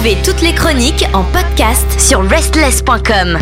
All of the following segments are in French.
Retrouvez toutes les chroniques en podcast sur restless.com.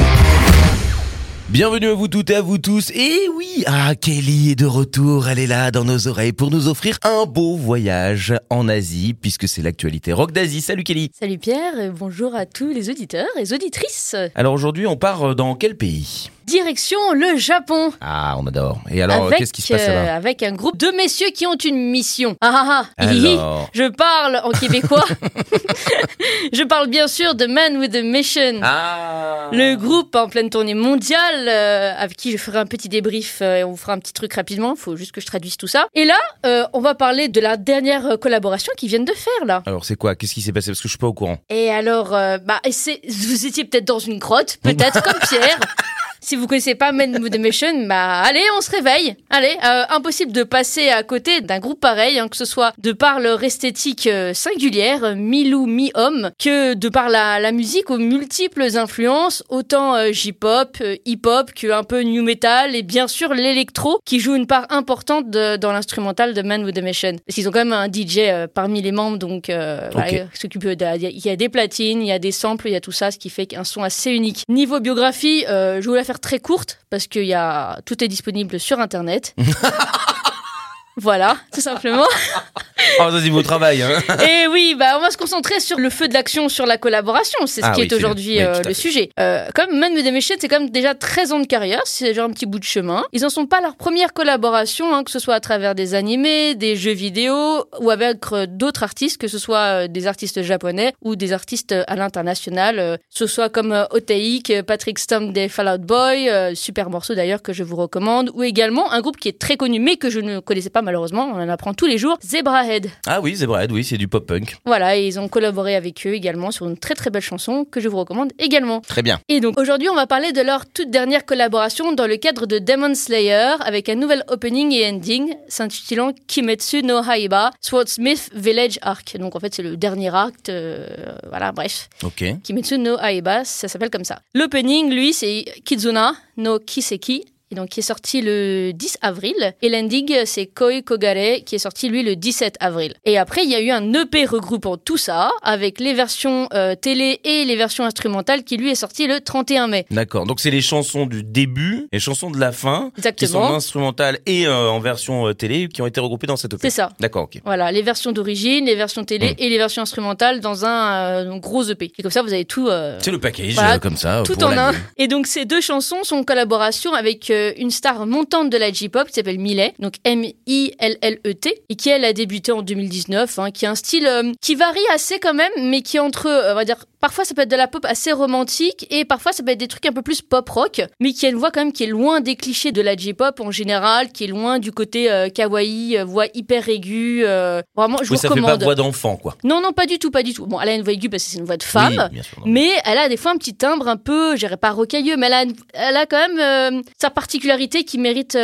Bienvenue à vous toutes et à vous tous. Et oui, ah, Kelly est de retour. Elle est là dans nos oreilles pour nous offrir un beau voyage en Asie, puisque c'est l'actualité rock d'Asie. Salut Kelly. Salut Pierre, et bonjour à tous les auditeurs et auditrices. Alors aujourd'hui, on part dans quel pays? Direction le Japon. Ah, on adore. Et alors, avec, qu'est-ce qui se passe euh, là-bas avec un groupe de messieurs qui ont une mission. Ah ah ah. Alors Je parle en québécois. Je parle bien sûr de Man with a Mission. Ah Le groupe en pleine tournée mondiale, euh, avec qui je ferai un petit débrief euh, et on vous fera un petit truc rapidement. Il faut juste que je traduise tout ça. Et là, euh, on va parler de la dernière collaboration qu'ils viennent de faire là. Alors c'est quoi? Qu'est-ce qui s'est passé? Parce que je suis pas au courant. Et alors, bah, vous étiez peut-être dans une grotte, peut-être comme Pierre. Si vous connaissez pas Men Mission, bah allez, on se réveille. Allez, euh, impossible de passer à côté d'un groupe pareil, hein, que ce soit de par leur esthétique euh, singulière, mi-loup, mi-homme, que de par la, la musique aux multiples influences, autant euh, J-pop, euh, hip-hop, que un peu new metal, et bien sûr l'électro, qui joue une part importante de- dans l'instrumental de Man with a Mission. Parce qu'ils ont quand même un DJ euh, parmi les membres, donc euh, voilà, Ok. il s'occupe de- il y a- il y a des platines, il y a des samples, il y a tout ça, ce qui fait qu'un son assez unique. Niveau biographie, euh, je vous la très courte parce que y a tout est disponible sur internet. Voilà, tout simplement. Ah, ça c'est vos travail. Hein Et oui, bah on va se concentrer sur le feu de l'action, sur la collaboration. C'est ce Ah qui oui, est c'est aujourd'hui bien. Oui, euh, tout à le fait. sujet. Euh, comme Man with a Mission, c'est quand même déjà 13 ans de carrière, c'est déjà un petit bout de chemin. Ils en sont pas à leur première collaboration, hein, que ce soit à travers des animés, des jeux vidéo ou avec euh, d'autres artistes, que ce soit euh, des artistes japonais ou des artistes euh, à l'international, euh, ce soit comme euh, Otaik, euh, Patrick Stump des Fall Out Boy, euh, super morceau d'ailleurs que je vous recommande, ou également un groupe qui est très connu mais que je ne connaissais pas malheureusement, on en apprend tous les jours, Zebrahead. ah oui, Zebrahead, oui, c'est du pop punk. Voilà, et ils ont collaboré avec eux également sur une très très belle chanson que je vous recommande également. Très bien. Et donc aujourd'hui, on va parler de leur toute dernière collaboration dans le cadre de Demon Slayer avec un nouvel opening et ending s'intitulant Kimetsu no Haiba Swordsmith Village Arc. Donc en fait, c'est le dernier acte. euh, voilà, bref. Ok. Kimetsu no Aiba, ça s'appelle comme ça. L'opening, lui, c'est Kizuna no Kiseki. Et donc, qui est sorti le 10 avril. Et l'ending, c'est Koi Kogare, qui est sorti, lui, le 17 avril. Et après, il y a eu un EP regroupant tout ça, avec les versions euh, télé et les versions instrumentales, qui, lui, est sorti le 31 mai. D'accord. Donc c'est les chansons du début, les chansons de la fin, qui sont Exactement. instrumentales et euh, en version euh, télé, qui ont été regroupées dans cette EP. C'est ça. D'accord, ok. Voilà, les versions d'origine, les versions télé Mm. et les versions instrumentales dans un gros EP. Et comme ça, vous avez tout... C'est le package Voilà, comme ça. tout en un. Et donc ces deux chansons sont en collaboration avec euh, une star montante de la J-pop qui s'appelle Millet, donc M-I-L-L-E-T, et qui elle a débuté en 2019, hein, qui a un style euh, qui varie assez quand même, mais qui est entre, euh, on va dire, parfois ça peut être de la pop assez romantique et parfois ça peut être des trucs un peu plus pop rock, mais qui a une voix quand même qui est loin des clichés de la J-pop en général, qui est loin du côté euh, kawaii, euh, voix hyper aiguë. euh, vraiment, je Oui, vous ça fait pas recommande. voix d'enfant, quoi. Non, non, pas du tout, pas du tout. Bon, elle a une voix aiguë parce que c'est une voix de femme. Oui, bien sûr. Mais elle a des fois un petit timbre un peu, je dirais pas rocailleux, mais elle a, une- elle a quand même euh, sa particularité qui mérite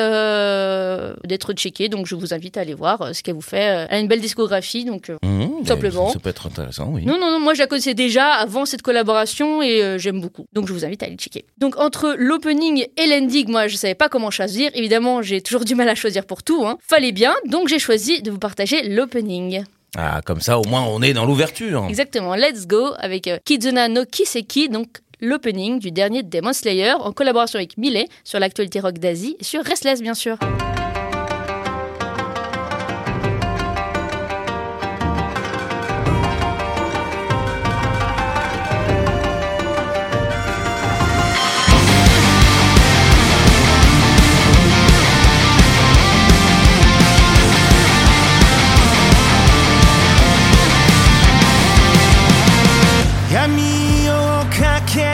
d'être checkée. Donc je vous invite à aller voir ce qu'elle vous fait. Elle a une belle discographie, donc Mmh, simplement. Ça, ça peut être intéressant, oui. non, non, non, moi je la connaissais déjà avant cette collaboration et euh, j'aime beaucoup. Donc je vous invite à aller checker. Donc entre l'opening et l'ending, moi je savais pas comment choisir. Évidemment, j'ai toujours du mal à choisir pour tout. Hein. Fallait bien, donc j'ai choisi de vous partager l'opening. Ah, comme ça, au moins, on est dans l'ouverture. Exactement, let's go avec euh, Kizuna no Kiseki, donc l'opening du dernier Demon Slayer en collaboration avec Millet sur l'actualité rock d'Asie et sur Restless bien sûr.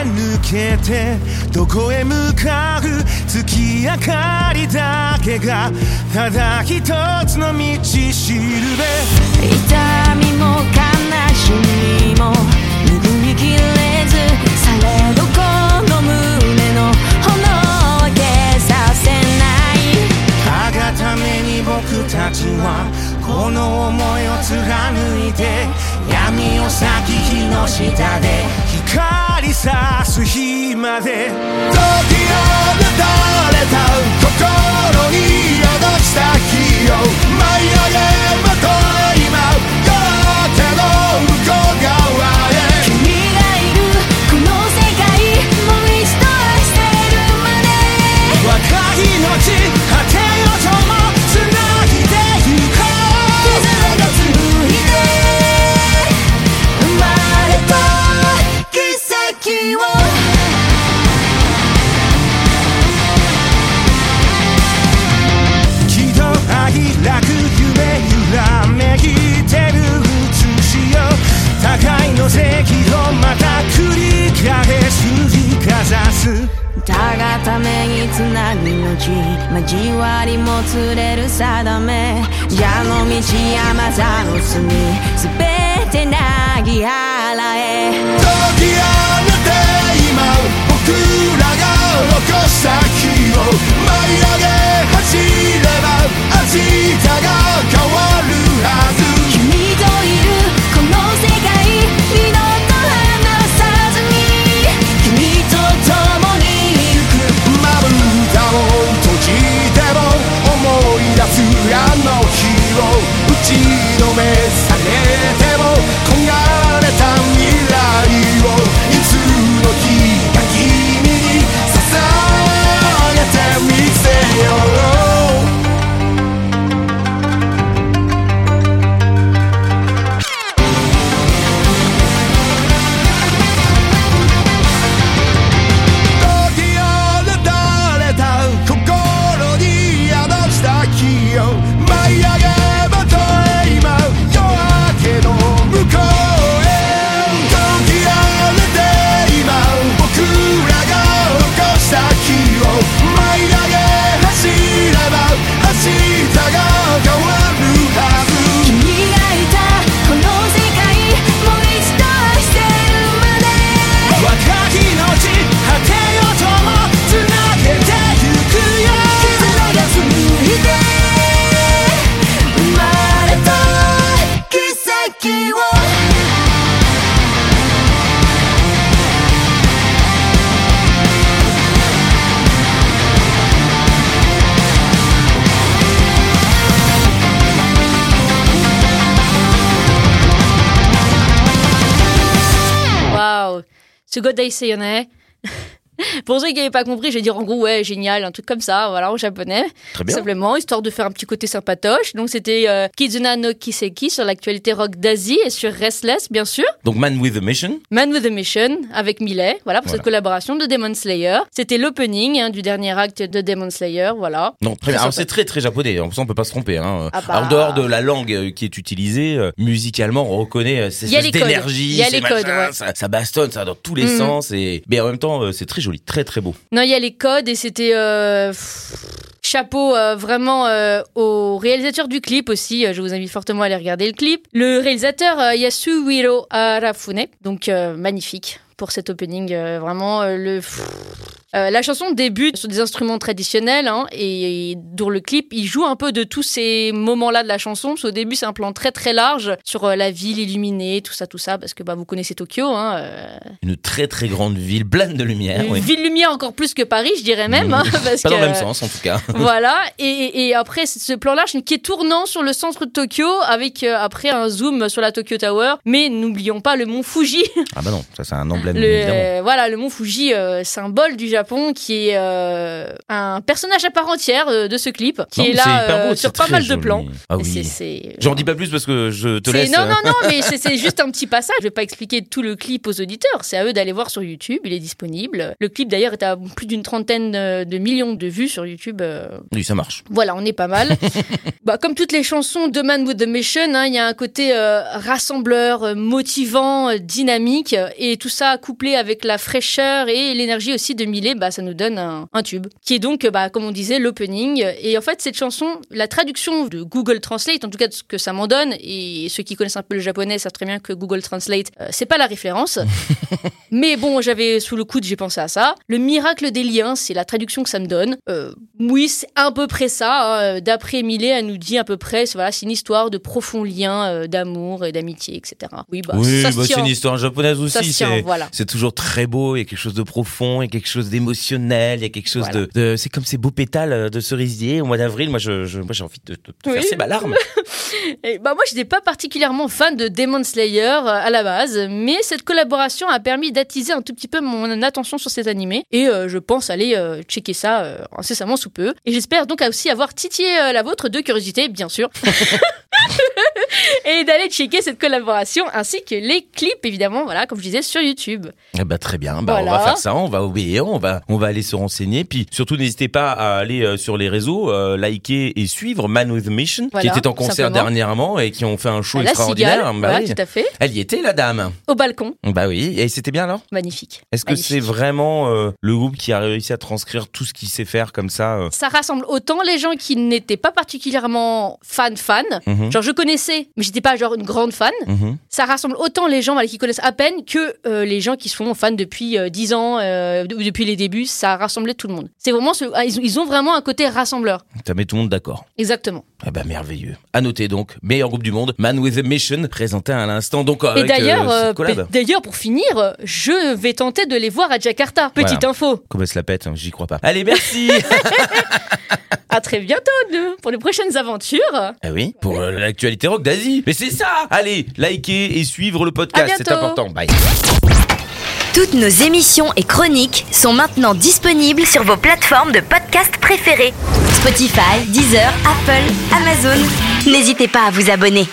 抜けてどこへ向かう月明かりだけがただ一つの道しるべ。痛みも悲しみも拭いきれずされどこの胸の炎は消させない。たがために僕たちはこの想いを貫いて闇を裂き火の下で光さす日まで時をたれた心に宿した日を舞い上げまとい交わりも釣れる定め。蛇の道山座の隅全てなぎ払え。時あるて今僕らが残した日を。舞い上げ走れば明日が変わるはず。Segunda you né? Pour ceux qui n'avaient pas compris, je vais dire en gros, ouais, génial, un truc comme ça, voilà, en japonais. Très bien. Simplement, histoire de faire un petit côté sympatoche. Donc, c'était euh, Kizuna no Kiseki sur l'actualité rock d'Asie et sur Restless, bien sûr. Donc Man with a Mission. Man with a Mission avec Millet, voilà, pour Voilà. cette collaboration de Demon Slayer. C'était l'opening hein, du dernier acte de Demon Slayer, voilà. Non, très bien. Alors c'est très très japonais. En plus, on peut pas se tromper. Hein. Ah bah. En dehors de la langue euh, qui est utilisée, euh, musicalement, on reconnaît euh, y a ces machins, ouais. ça, ça bastonne, ça dans tous les Mhm. sens. Et mais en même temps, c'est très joli, très très beau. Non, il y a les codes et c'était euh, chapeau euh, vraiment euh, au réalisateur du clip aussi. Je vous invite fortement à aller regarder le clip. Le réalisateur Yasuhiro Arafune, donc magnifique pour cet opening. vraiment le. Euh, la chanson débute sur des instruments traditionnels hein, et, et dans le clip, il joue un peu de tous ces moments-là de la chanson. Parce qu'au début, c'est un plan très très large sur euh, la ville illuminée, tout ça, tout ça, parce que bah, vous connaissez Tokyo. Hein, euh, Une très très grande ville pleine de lumière. une oui. ville lumière encore plus que Paris, je dirais même. hein, parce Pas dans le même sens en tout cas. voilà, et, et après ce plan large qui est tournant sur le centre de Tokyo avec après un zoom sur la Tokyo Tower. Mais n'oublions pas le mont Fuji, Ah bah non, ça c'est un emblème le, évidemment. voilà le mont Fuji, symbole du Japon, qui est euh, un personnage à part entière euh, de ce clip, qui Non, est là euh, sur pas mal de plans. Ah oui. J'en dis pas plus parce que je te laisse. Non, non, non, mais c'est juste un petit passage. Je vais pas expliquer tout le clip aux auditeurs. C'est à eux d'aller voir sur YouTube. Il est disponible. Le clip d'ailleurs est à plus d'une trentaine de millions de vues sur YouTube. Oui, ça marche. Voilà, on est pas mal. bah, comme toutes les chansons de Man with the Mission, hein, il y a un côté rassembleur, motivant, dynamique, et tout ça couplé avec la fraîcheur et l'énergie aussi de Millet, bah, ça nous donne un, un tube, qui est donc, euh, bah, comme on disait, l'opening. Et en fait, cette chanson, la traduction de Google Translate, en tout cas de ce que ça m'en donne, et ceux qui connaissent un peu le japonais savent très bien que Google Translate, euh, c'est pas la référence. Mais bon, j'avais sous le coude, j'ai pensé à ça. Le miracle des liens, c'est la traduction que ça me donne. Euh, oui, c'est à peu près ça. hein. D'après Millet, elle nous dit à peu près, c'est voilà, c'est une histoire de profonds liens euh, d'amour et d'amitié, etc. Oui, bah, oui, bah, c'est une histoire japonaise aussi. c'est- voilà. C'est toujours très beau, il y a quelque chose de profond, il y a quelque chose d'émotionnel, il y a quelque chose Voilà. de, de- c'est comme ces beaux pétales euh, de cerisier au mois d'avril. Moi, je, je- moi, j'ai envie de, de, de Oui. verser ma larme. Et bah moi, je n'étais pas particulièrement fan de Demon Slayer euh, à la base, mais cette collaboration a permis d'attiser un tout petit peu mon attention sur cet animé, et euh, je pense aller euh, checker ça euh, incessamment sous peu. Et j'espère donc aussi avoir titillé la vôtre de curiosité, bien sûr. et d'aller checker cette collaboration ainsi que les clips évidemment voilà comme je disais sur YouTube. Eh bah, très bien, bah, on va faire ça, on va obéir, on va, on va aller se renseigner. Puis surtout, n'hésitez pas à aller euh, sur les réseaux, euh, liker et suivre Man with Mission, Voilà, qui était en concert simplement. dernièrement et qui ont fait un show À extraordinaire. Bah oui. tout à fait. Elle y était, la dame. Au balcon, Bah oui, et c'était bien alors? Magnifique. Est-ce que c'est vraiment euh, le groupe qui a réussi à transcrire tout ce qu'il sait faire comme ça Ça rassemble autant les gens qui n'étaient pas particulièrement fan fan, Mhm. genre je connaissais, mais j'étais pas genre une grande fan. Mhm. Ça rassemble autant les gens voilà, qui connaissent à peine que euh, les gens qui sont fans depuis euh, 10 ans euh, ou depuis les débuts. Ça a rassemblé tout le monde. C'est vraiment, ce- ah, ils, ont- ils ont vraiment un côté rassembleur. Ça met tout le monde d'accord. Exactement. Eh ben merveilleux. À noter donc, meilleur groupe du monde, Man with a Mission, présenté à l'instant donc Et avec d'ailleurs, euh, euh, d'ailleurs pour finir, je vais tenter de les voir à Jakarta. Petite Voilà. info. Comment se la pète, hein, j'y crois pas. Allez, merci. À très bientôt pour les prochaines aventures. Ah oui, pour euh, l'actualité rock d'Asie. Mais c'est ça Allez, likez et suivre le podcast, c'est important. Bye. Toutes nos émissions et chroniques sont maintenant disponibles sur vos plateformes de podcast préférées. Spotify, Deezer, Apple, Amazon. N'hésitez pas à vous abonner.